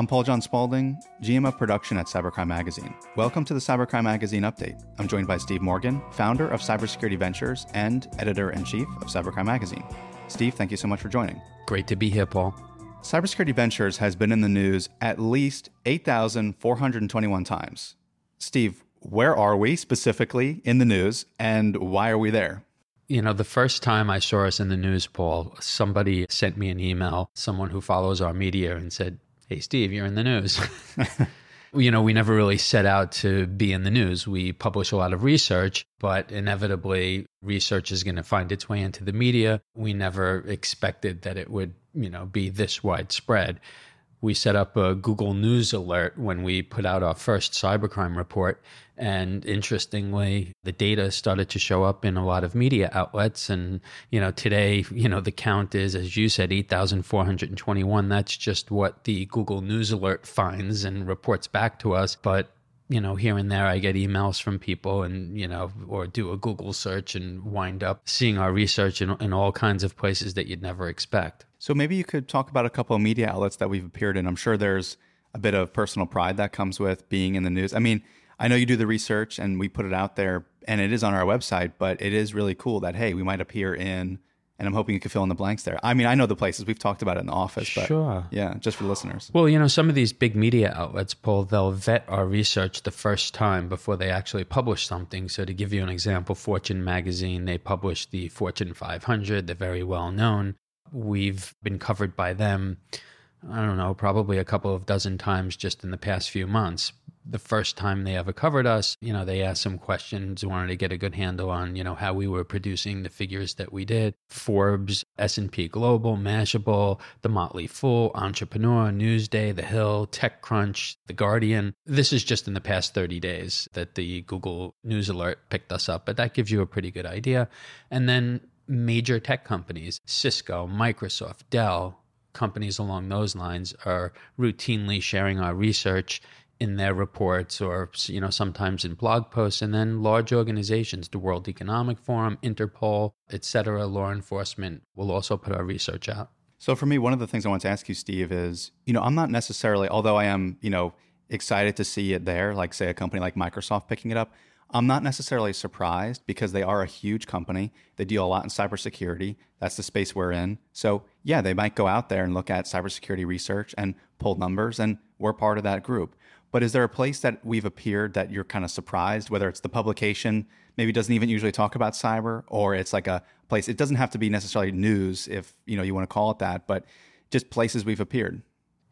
I'm Paul John Spaulding, GM of production at Cybercrime Magazine. Welcome to the Cybercrime Magazine update. I'm joined by Steve Morgan, founder of Cybersecurity Ventures and editor in chief of Cybercrime Magazine. Steve, thank you so much for joining. Great to be here, Paul. Cybersecurity Ventures has been in the news at least 8,421 times. Steve, where are we specifically in the news and why are we there? You know, the first time I saw us in the news, Paul, somebody sent me an email, someone who follows our media, and said, Hey, Steve, you're in the news. you know, we never really set out to be in the news. We publish a lot of research, but inevitably, research is going to find its way into the media. We never expected that it would, you know, be this widespread we set up a Google News alert when we put out our first cybercrime report. And interestingly, the data started to show up in a lot of media outlets. And, you know, today, you know, the count is, as you said, 8,421. That's just what the Google News alert finds and reports back to us. But you know, here and there I get emails from people and, you know, or do a Google search and wind up seeing our research in, in all kinds of places that you'd never expect. So maybe you could talk about a couple of media outlets that we've appeared in. I'm sure there's a bit of personal pride that comes with being in the news. I mean, I know you do the research and we put it out there and it is on our website, but it is really cool that, hey, we might appear in and I'm hoping you can fill in the blanks there. I mean, I know the places we've talked about it in the office, but sure. yeah, just for listeners. Well, you know, some of these big media outlets, Paul, they'll vet our research the first time before they actually publish something. So, to give you an example, Fortune magazine, they publish the Fortune 500. They're very well known. We've been covered by them. I don't know, probably a couple of dozen times just in the past few months the first time they ever covered us, you know, they asked some questions, wanted to get a good handle on, you know, how we were producing the figures that we did. Forbes, S&P Global, Mashable, The Motley Fool, Entrepreneur, Newsday, The Hill, TechCrunch, The Guardian. This is just in the past 30 days that the Google News Alert picked us up, but that gives you a pretty good idea. And then major tech companies, Cisco, Microsoft, Dell, companies along those lines are routinely sharing our research in their reports or you know sometimes in blog posts and then large organizations the world economic forum interpol etc law enforcement will also put our research out. So for me one of the things i want to ask you steve is you know i'm not necessarily although i am you know excited to see it there like say a company like microsoft picking it up i'm not necessarily surprised because they are a huge company. They deal a lot in cybersecurity. That's the space we're in. So yeah they might go out there and look at cybersecurity research and pull numbers and we're part of that group but is there a place that we've appeared that you're kind of surprised, whether it's the publication maybe doesn't even usually talk about cyber, or it's like a place. It doesn't have to be necessarily news if you know you want to call it that, but just places we've appeared.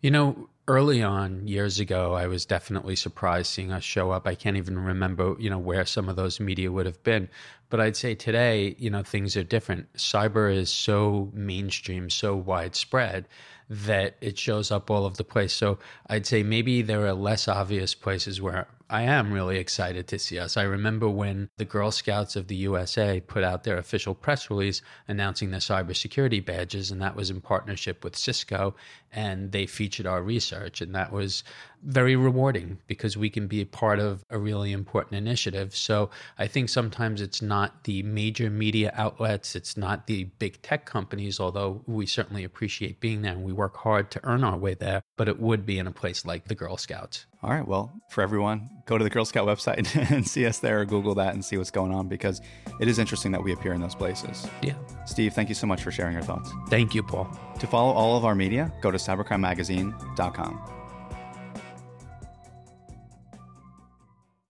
You know, early on years ago, I was definitely surprised seeing us show up. I can't even remember, you know, where some of those media would have been. But I'd say today, you know, things are different. Cyber is so mainstream, so widespread that it shows up all over the place. So I'd say maybe there are less obvious places where I am really excited to see us. I remember when the Girl Scouts of the USA put out their official press release announcing their cybersecurity badges, and that was in partnership with Cisco, and they featured our research. And that was very rewarding because we can be a part of a really important initiative. So I think sometimes it's not the major media outlets, it's not the big tech companies, although we certainly appreciate being there and we work hard to earn our way there, but it would be in a place like the Girl Scouts. All right. Well, for everyone, go to the Girl Scout website and see us there or Google that and see what's going on because it is interesting that we appear in those places. Yeah. Steve, thank you so much for sharing your thoughts. Thank you, Paul. To follow all of our media, go to cybercrimemagazine.com.